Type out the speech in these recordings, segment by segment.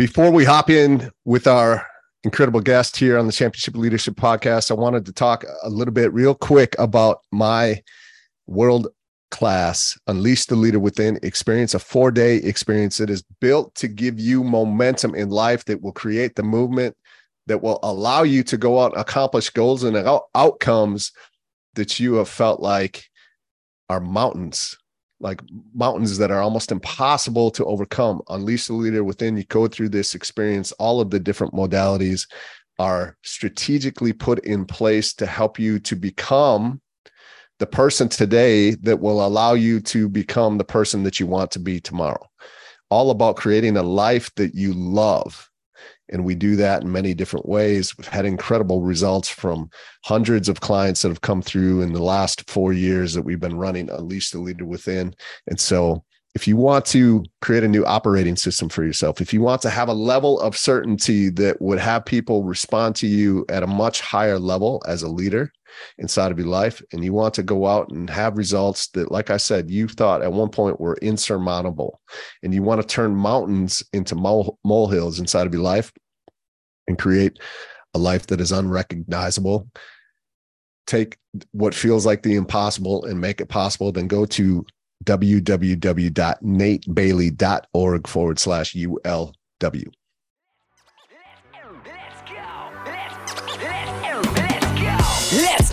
Before we hop in with our incredible guest here on the Championship Leadership Podcast, I wanted to talk a little bit, real quick, about my world class Unleash the Leader Within experience, a four day experience that is built to give you momentum in life that will create the movement that will allow you to go out and accomplish goals and out- outcomes that you have felt like are mountains like mountains that are almost impossible to overcome. Unleash the leader within you go through this experience. All of the different modalities are strategically put in place to help you to become the person today that will allow you to become the person that you want to be tomorrow. All about creating a life that you love and we do that in many different ways. We've had incredible results from hundreds of clients that have come through in the last four years that we've been running Unleash the Leader Within. And so, if you want to create a new operating system for yourself, if you want to have a level of certainty that would have people respond to you at a much higher level as a leader inside of your life, and you want to go out and have results that, like I said, you thought at one point were insurmountable, and you want to turn mountains into mole, molehills inside of your life, and create a life that is unrecognizable. Take what feels like the impossible and make it possible then go to www.natebailey.org forward slash ulw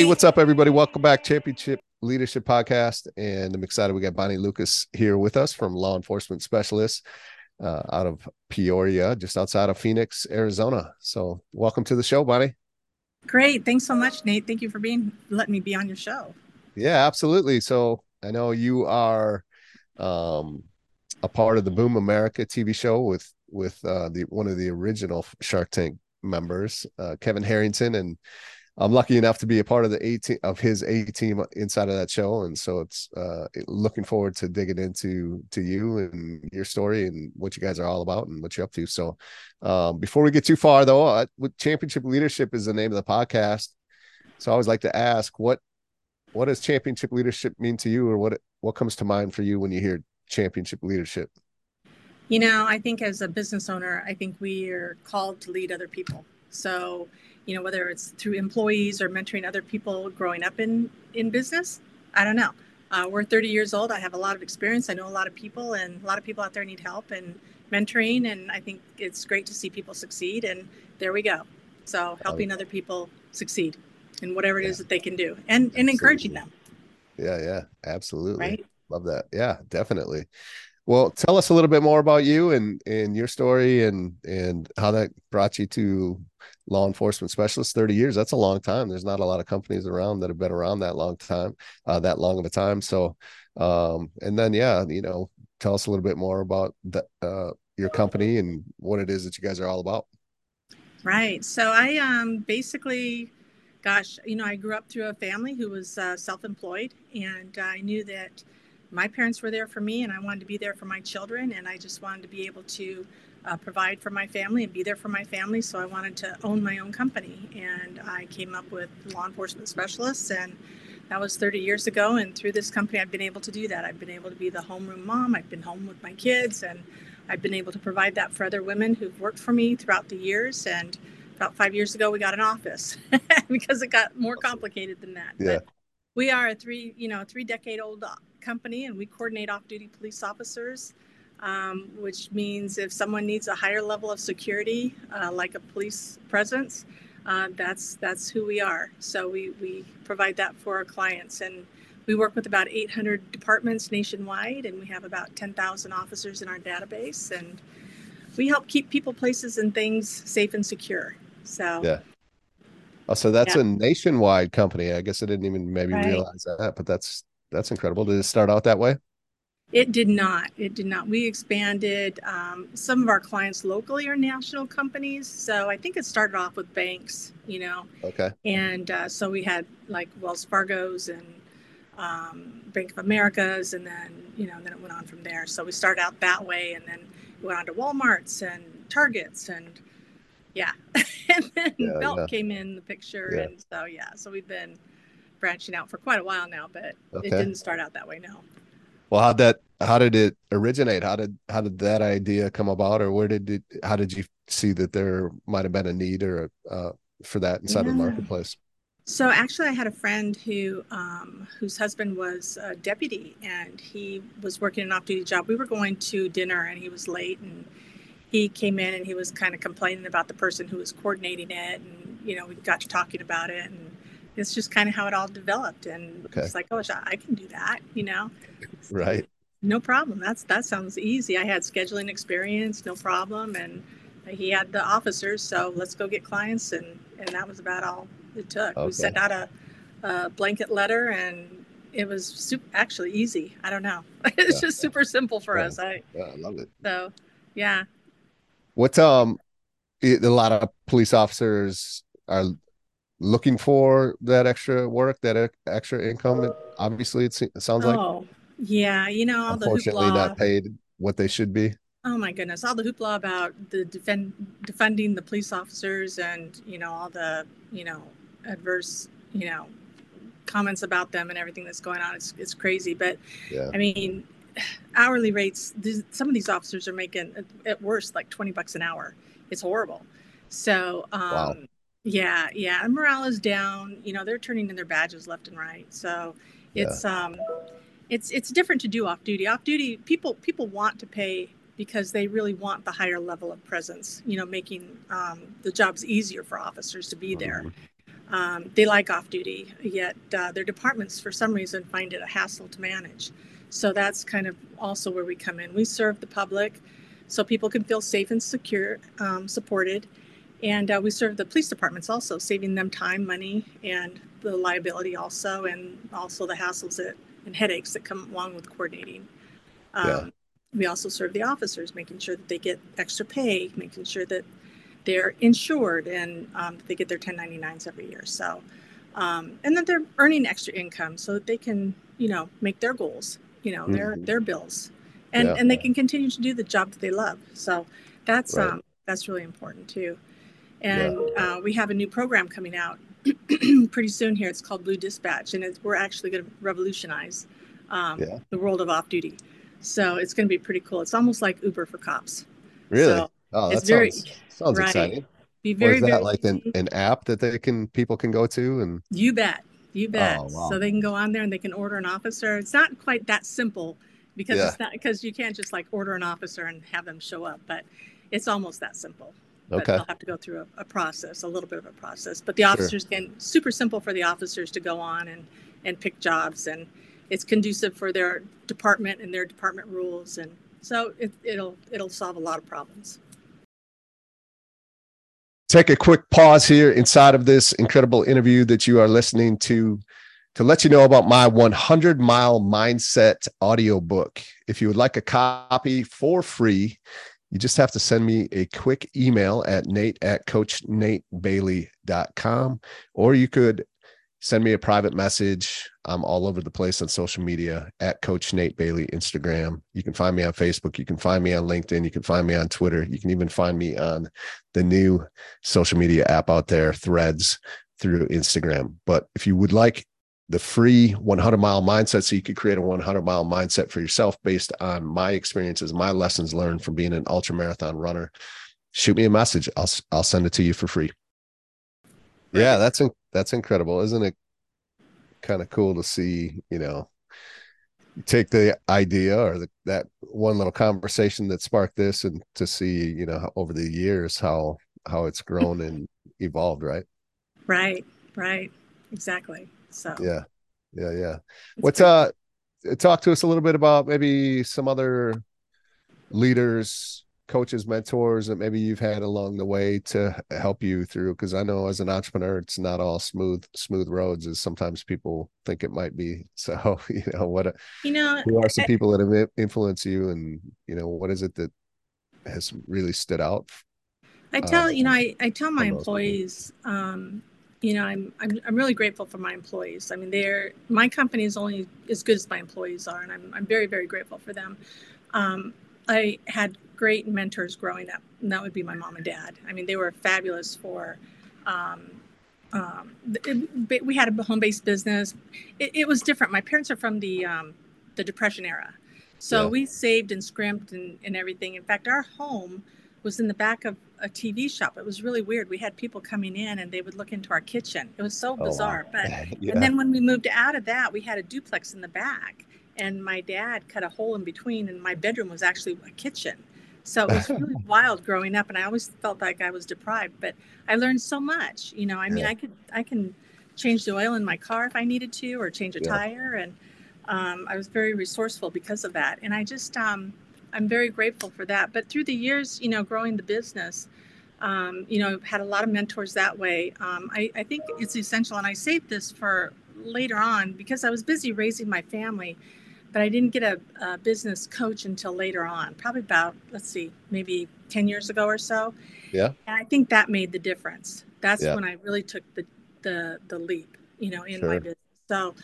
Hey, what's up, everybody? Welcome back, Championship Leadership Podcast. And I'm excited we got Bonnie Lucas here with us from Law Enforcement Specialist uh, out of Peoria, just outside of Phoenix, Arizona. So, welcome to the show, Bonnie. Great. Thanks so much, Nate. Thank you for being letting me be on your show. Yeah, absolutely. So, I know you are um, a part of the Boom America TV show with with uh, the one of the original Shark Tank members, uh, Kevin Harrington, and I'm lucky enough to be a part of the A team of his A team inside of that show, and so it's uh, looking forward to digging into to you and your story and what you guys are all about and what you're up to. So, um, before we get too far, though, with championship leadership is the name of the podcast. So I always like to ask what what does championship leadership mean to you, or what what comes to mind for you when you hear championship leadership? You know, I think as a business owner, I think we are called to lead other people. So, you know, whether it's through employees or mentoring other people growing up in in business, I don't know. Uh, we're 30 years old. I have a lot of experience. I know a lot of people, and a lot of people out there need help and mentoring. And I think it's great to see people succeed. And there we go. So, helping other people succeed in whatever it is Yeah. that they can do, and and encouraging them. Yeah, yeah, absolutely. Right. Love that. Yeah, definitely. Well, tell us a little bit more about you and and your story and and how that brought you to law enforcement specialist 30 years that's a long time. There's not a lot of companies around that have been around that long time uh, that long of a time. So um and then yeah you know tell us a little bit more about the, uh your company and what it is that you guys are all about. Right. So I um basically, gosh, you know, I grew up through a family who was uh, self-employed, and I knew that my parents were there for me, and I wanted to be there for my children, and I just wanted to be able to uh, provide for my family and be there for my family. So I wanted to own my own company. And I came up with law enforcement specialists. And that was 30 years ago. And through this company, I've been able to do that. I've been able to be the homeroom mom. I've been home with my kids. And I've been able to provide that for other women who've worked for me throughout the years. And about five years ago, we got an office because it got more complicated than that. Yeah. But we are a three, you know, three decade old company and we coordinate off duty police officers um, which means if someone needs a higher level of security, uh, like a police presence, uh, that's that's who we are. So we we provide that for our clients, and we work with about 800 departments nationwide, and we have about 10,000 officers in our database, and we help keep people, places, and things safe and secure. So yeah. Oh, so that's Yeah. a nationwide company. I guess I didn't even maybe Right. realize that, but that's that's incredible. Did it start out that way? It did not. It did not. We expanded. Um, some of our clients locally are national companies. So I think it started off with banks, you know, Okay. and uh, so we had like Wells Fargo's and um, Bank of America's, and then you know, then it went on from there. So we started out that way, and then we went on to WalMarts and Targets, and yeah, and then Yeah, Belt yeah. came in the picture, Yeah. and so yeah, so we've been branching out for quite a while now, but Okay. it didn't start out that way. No. Well, how that how did it originate? How did how did that idea come about, or where did it? How did you see that there might have been a need or uh, for that inside of the marketplace? So actually, I had a friend who um, whose husband was a deputy, and he was working an off-duty job. We were going to dinner, and he was late, and he came in and he was kind of complaining about the person who was coordinating it, and you know, we got to talking about it, and it's just kind of how it all developed. And Okay. it's like, oh, I can do that, you know, Right. no problem. That's that sounds easy. I had scheduling experience, no problem, and he had the officers. So let's go get clients, and and that was about all it took. Okay. We sent out a, a blanket letter, and it was super, actually easy. I don't know. it's Yeah. just super simple for Yeah. us. I Yeah, I love it. so yeah. what's um, a lot of police officers are looking for that extra work, that extra income. It, obviously, it, sounds like oh yeah, you know all the unfortunately hoopla. not paid what they should be. Oh my goodness, all the hoopla about the defend defending the police officers and you know all the you know adverse you know comments about them and everything that's going on. It's it's crazy, but Yeah. I mean hourly rates. These, some of these officers are making at- at worst like twenty bucks an hour. It's horrible. So um, Wow. Yeah, yeah, and morale is down. You know they're turning in their badges left and right. So Yeah. it's um it's it's different to do off duty. Off duty people people want to pay because they really want the higher level of presence. You know, making um, the jobs easier for officers to be there. Mhm. Um, they like off duty, yet uh, their departments, for some reason, find it a hassle to manage. So that's kind of also where we come in. We serve the public so people can feel safe and secure, um, supported. And uh, we serve the police departments also, saving them time, money, and the liability also, and also the hassles that, and headaches that come along with coordinating. Um, Yeah. We also serve the officers, making sure that they get extra pay, making sure that they're insured and um, they get their 1099s every year. So, um, and that they're earning extra income so that they can, you know, make their goals, you know, their Mhm. their bills, and Yeah. and they can continue to do the job that they love. So that's Right. um, that's really important too. And uh, we have a new program coming out pretty soon here. It's called Blue Dispatch, and it's, we're actually going to revolutionize um, Yeah. the world of off duty. So it's going to be pretty cool. It's almost like Uber for cops. Really? So oh, that it's very- sounds sounds right. exciting. be Or very is that very like an, an app that they can people can go to and You bet. You bet. Oh, wow. So they can go on there and they can order an officer. It's not quite that simple because Yeah. it's not because you can't just like order an officer and have them show up, but it's almost that simple. But okay they'll have to go through a, a process, a little bit of a process. But the officers can super simple for the officers to go on and and pick jobs and it's conducive for their department and their department rules and so it, it'll it'll solve a lot of problems. take a quick pause here inside of this incredible interview that you are listening to to let you know about my 100 mile mindset audiobook. If you would like a copy for free, you just have to send me a quick email at nate at coachnatebailey.com or you could send me a private message I'm all over the place on social media at Coach Nate Bailey, Instagram. You can find me on Facebook. You can find me on LinkedIn. You can find me on Twitter. You can even find me on the new social media app out there, Threads, through Instagram. But if you would like the free 100 mile mindset so you could create a 100 mile mindset for yourself based on my experiences, my lessons learned from being an ultra marathon runner, shoot me a message. I'll I'll send it to you for free. Yeah, that's that's incredible, isn't it? Kind of cool to see, you know, take the idea or the, that one little conversation that sparked this, and to see, you know, over the years how how it's grown and evolved, right? Right, right, exactly. So yeah, yeah, yeah. What's uh, talk to us a little bit about maybe some other leaders coaches, mentors that maybe you've had along the way to help you through? Because I know as an entrepreneur, it's not all smooth smooth roads as sometimes people think it might be. So you know what you know who are some I, people that have influenced you, and you know what is it that has really stood out? I tell um, you know I I tell my employees. Um, you know, I'm, I'm I'm really grateful for my employees. I mean, they're my company is only as good as my employees are, and I'm I'm very very grateful for them. Um, I had great mentors growing up, and that would be my mom and dad. I mean, they were fabulous for. Um, um, it, we had a home-based business. It, it, was different. My parents are from the um, the Depression era, so yeah. we saved and scrimped and, and everything. In fact, our home was in the back of a TV shop. It was really weird. We had people coming in and they would look into our kitchen. It was so bizarre. Oh, wow. But yeah. and then when we moved out of that, we had a duplex in the back and my dad cut a hole in between and my bedroom was actually a kitchen so it was really wild growing up and i always felt like i was deprived but i learned so much you know i mean yeah. i could i can change the oil in my car if i needed to or change a yeah. tire and um, i was very resourceful because of that and i just um, i'm very grateful for that but through the years you know growing the business um, you know had a lot of mentors that way um, I, I think it's essential and i saved this for later on because i was busy raising my family but I didn't get a, a, business coach until later on, probably about, let's see, maybe 10 years ago or so. Yeah. And I think that made the difference. That's yeah. when I really took the, the, the leap, you know, in sure. my business. So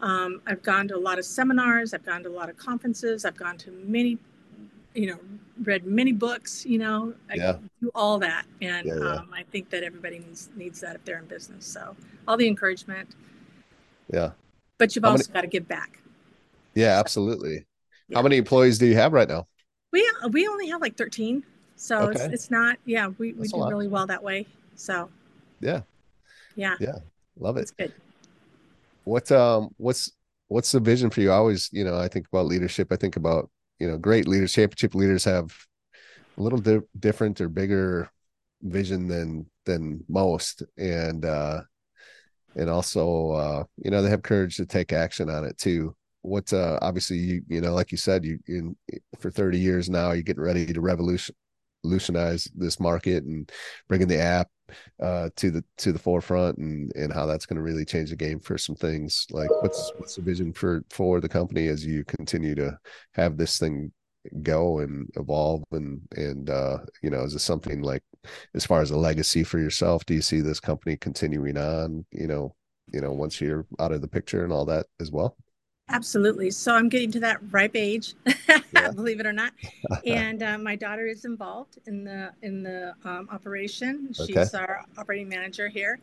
um, I've gone to a lot of seminars, I've gone to a lot of conferences, I've gone to many, you know, read many books, you know, I yeah. do all that. And yeah, yeah. Um, I think that everybody needs, needs that if they're in business. So all the encouragement. Yeah. But you've How also many- got to give back. Yeah, absolutely. Yeah. How many employees do you have right now? We we only have like 13. So okay. it's, it's not yeah, we, we do really well that way. So Yeah. Yeah. Yeah. Love it. It's good. What um what's what's the vision for you? I always, you know, I think about leadership. I think about, you know, great leaders, championship leaders have a little di- different or bigger vision than than most. And uh and also uh you know they have courage to take action on it too. What uh obviously you you know like you said you in for 30 years now you're getting ready to revolution revolutionize this market and bringing the app uh to the to the forefront and and how that's going to really change the game for some things. Like what's what's the vision for for the company as you continue to have this thing go and evolve and and uh you know is this something like as far as a legacy for yourself do you see this company continuing on you know you know once you're out of the picture and all that as well Absolutely. So I'm getting to that ripe age, yeah. believe it or not. And uh, my daughter is involved in the in the um, operation. She's okay. our operating manager here,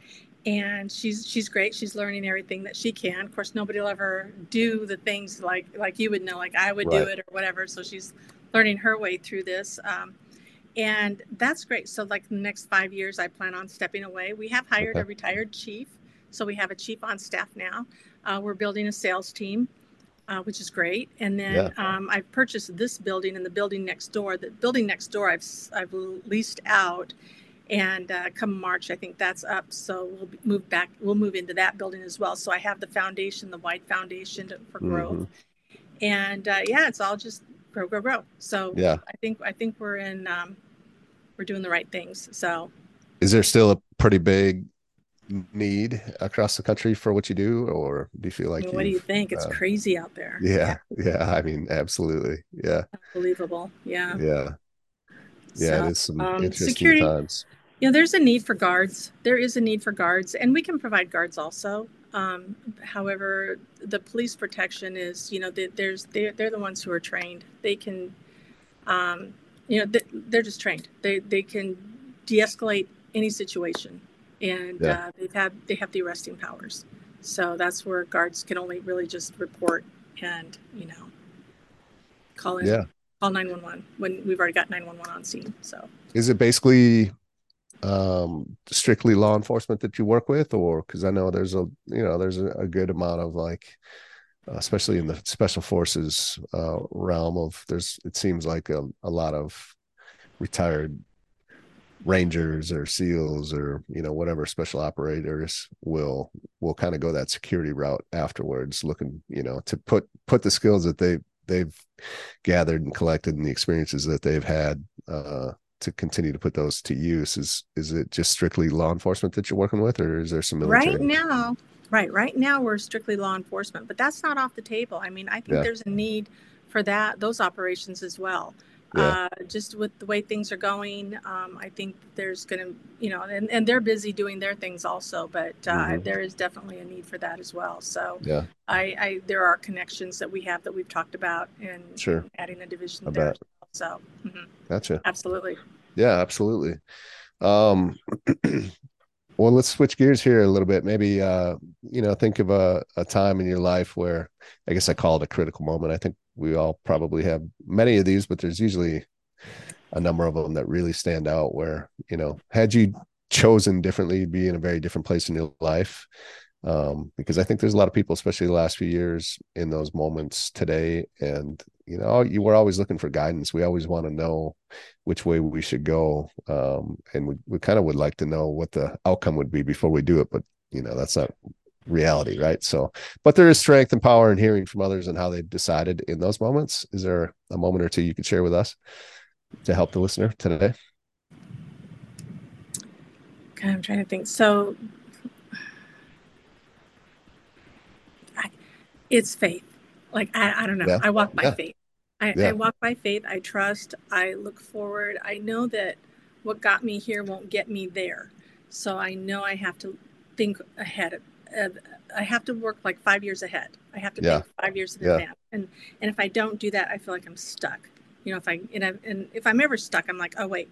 and she's she's great. She's learning everything that she can. Of course, nobody will ever do the things like like you would know, like I would right. do it or whatever. So she's learning her way through this. Um, and that's great. So, like the next five years, I plan on stepping away. We have hired okay. a retired chief, so we have a chief on staff now. Uh, we're building a sales team, uh, which is great. And then yeah. um, I've purchased this building and the building next door. The building next door I've I've leased out, and uh, come March I think that's up. So we'll move back. We'll move into that building as well. So I have the foundation, the white foundation for growth, mm-hmm. and uh, yeah, it's all just grow, grow, grow. So yeah, I think I think we're in. Um, we're doing the right things. So. Is there still a pretty big need across the country for what you do or do you feel like what do you think? It's uh, crazy out there. Yeah, yeah, yeah i mean absolutely yeah. Unbelievable yeah. Yeah. Yeah so, it's some um, interesting security, times. You know there's a need for guards. There is a need for guards and we can provide guards also. Um, however, the police protection is, you know, they, there's they're, they're the ones who are trained. They can, um, you know, they, are just trained. They they can de-escalate any situation, and yeah. uh, they've had they have the arresting powers. So that's where guards can only really just report and you know call in, yeah. call nine one one when we've already got nine one one on scene. So is it basically um strictly law enforcement that you work with or because i know there's a you know there's a, a good amount of like especially in the special forces uh realm of there's it seems like a, a lot of retired rangers or seals or you know whatever special operators will will kind of go that security route afterwards looking you know to put put the skills that they they've gathered and collected and the experiences that they've had uh to continue to put those to use. Is is it just strictly law enforcement that you're working with or is there some military? Right now right right now we're strictly law enforcement but that's not off the table. I mean i think yeah. there's a need for that those operations as well yeah. uh, just with the way things are going um, i think there's going to you know and, and they're busy doing their things also but uh, mm-hmm. there is definitely a need for that as well so yeah I, I there are connections that we have that we've talked about and sure adding a division I there bet. So, mm-hmm. gotcha. Absolutely. Yeah, absolutely. Um, well, let's switch gears here a little bit. Maybe, uh, you know, think of a, a time in your life where I guess I call it a critical moment. I think we all probably have many of these, but there's usually a number of them that really stand out where, you know, had you chosen differently, you'd be in a very different place in your life um, because I think there's a lot of people, especially the last few years, in those moments today. And you know, you we're always looking for guidance. We always want to know which way we should go, um, and we we kind of would like to know what the outcome would be before we do it. But you know, that's not reality, right? So, but there is strength and power in hearing from others and how they've decided in those moments. Is there a moment or two you could share with us to help the listener today? Okay, I'm trying to think. So it's faith. Like I, I don't know. Yeah. I walk by yeah. faith. I, yeah. I walk by faith. I trust. I look forward. I know that what got me here won't get me there. So I know I have to think ahead. Of, I have to work like five years ahead. I have to think five years in advance. And and if I don't do that, I feel like I'm stuck. You know, if I and, I, and if I'm ever stuck, I'm like, oh wait,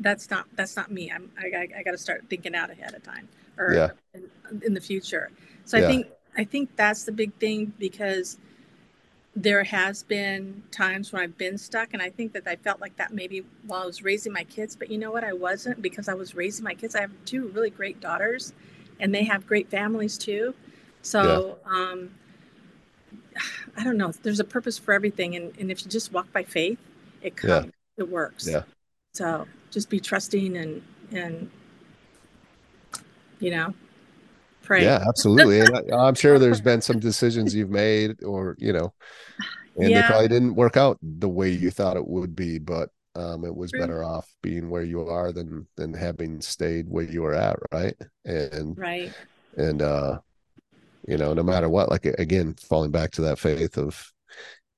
that's not that's not me. I'm I, I, I got to start thinking out ahead of time or yeah. in, in the future. So I think I think that's the big thing because there has been times when I've been stuck and I think that I felt like that maybe while I was raising my kids, but you know what? I wasn't because I was raising my kids. I have two really great daughters and they have great families too. So, yeah. um, I don't know. There's a purpose for everything. And, and if you just walk by faith, it comes, yeah. it works. Yeah. So just be trusting and, and, you know, Yeah, absolutely. and I, am sure there's been some decisions you've made, or you know, and yeah. they probably didn't work out the way you thought it would be, but um, it was True. better off being where you are than than having stayed where you were at, right? And right, and uh, you know, no matter what, like again, falling back to that faith of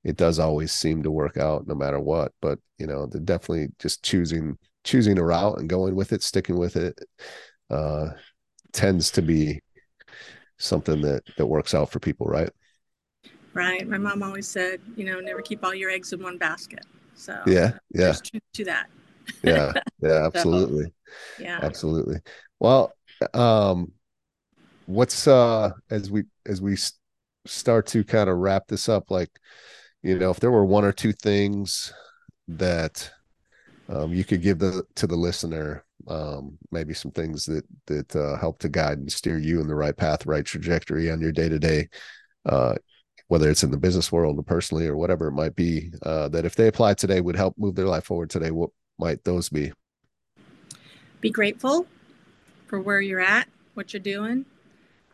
it does always seem to work out no matter what but you know definitely just choosing choosing a route and going with it sticking with it uh tends to be something that that works out for people, right? Right. My mom always said, you know, never keep all your eggs in one basket. So yeah, yeah, to, to that. yeah, yeah, absolutely. so, yeah, absolutely. Well, um, what's uh as we as we start to kind of wrap this up, like, you know, if there were one or two things that um, you could give the to the listener um, maybe some things that that uh, help to guide and steer you in the right path, right trajectory on your day to day, whether it's in the business world or personally or whatever it might be. Uh, that if they apply today would help move their life forward today. What might those be? Be grateful for where you're at, what you're doing,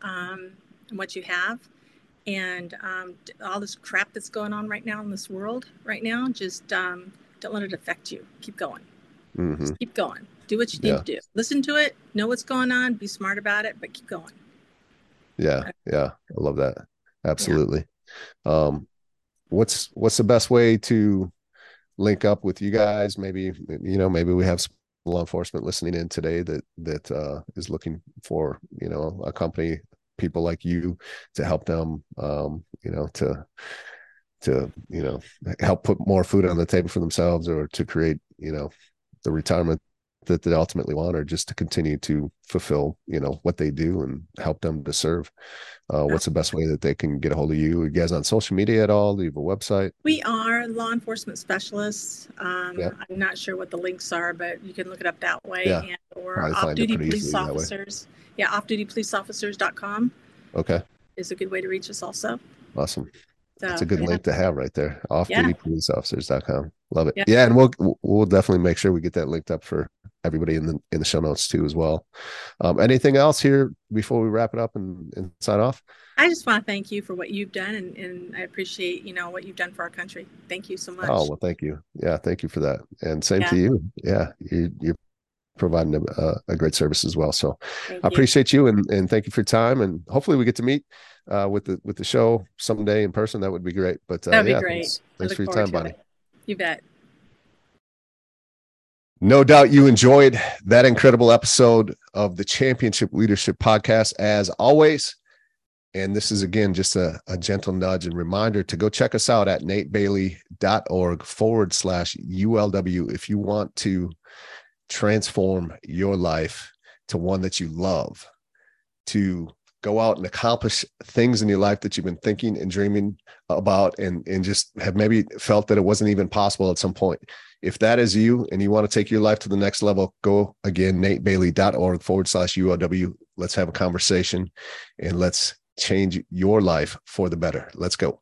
um, and what you have. And um, all this crap that's going on right now in this world right now, just um, don't let it affect you. Keep going. Mm-hmm. keep going. Do what you need yeah. to do. Listen to it. Know what's going on. Be smart about it, but keep going. Yeah, yeah, I love that. Absolutely. Yeah. Um, what's what's the best way to link up with you guys? Maybe you know, maybe we have law enforcement listening in today that that uh, is looking for you know a company people like you to help them, um, you know, to to you know help put more food on the table for themselves or to create you know the retirement that they ultimately want or just to continue to fulfill you know what they do and help them to serve uh, what's the best way that they can get a hold of you? Are you guys on social media at all? Do you have a website? We are law enforcement specialists. Um, yeah. I'm not sure what the links are, but you can look it up that way. Yeah. And, or off duty police officers. Yeah, off duty police officers.com. Okay. Is a good way to reach us also. Awesome. So, That's a good yeah. link to have right there. Off duty police officers.com. Love it. Yeah. yeah. And we'll, we'll definitely make sure we get that linked up for everybody in the in the show notes too as well. Um, anything else here before we wrap it up and, and sign off? I just want to thank you for what you've done, and, and I appreciate you know what you've done for our country. Thank you so much. Oh well, thank you. Yeah, thank you for that, and same yeah. to you. Yeah, you, you're providing a, a, great service as well. So thank I appreciate you. you and and thank you for your time, and hopefully we get to meet uh, with the with the show someday in person. That would be great. But uh, that'd be great. Thanks, thanks for your time, buddy. It. You bet. No doubt you enjoyed that incredible episode of the Championship Leadership Podcast, as always. And this is again just a, a gentle nudge and reminder to go check us out at natebailey.org forward slash ULW if you want to transform your life to one that you love, to go out and accomplish things in your life that you've been thinking and dreaming about and, and just have maybe felt that it wasn't even possible at some point if that is you and you want to take your life to the next level, go again, natebailey.org forward slash ULW. Let's have a conversation and let's change your life for the better. Let's go.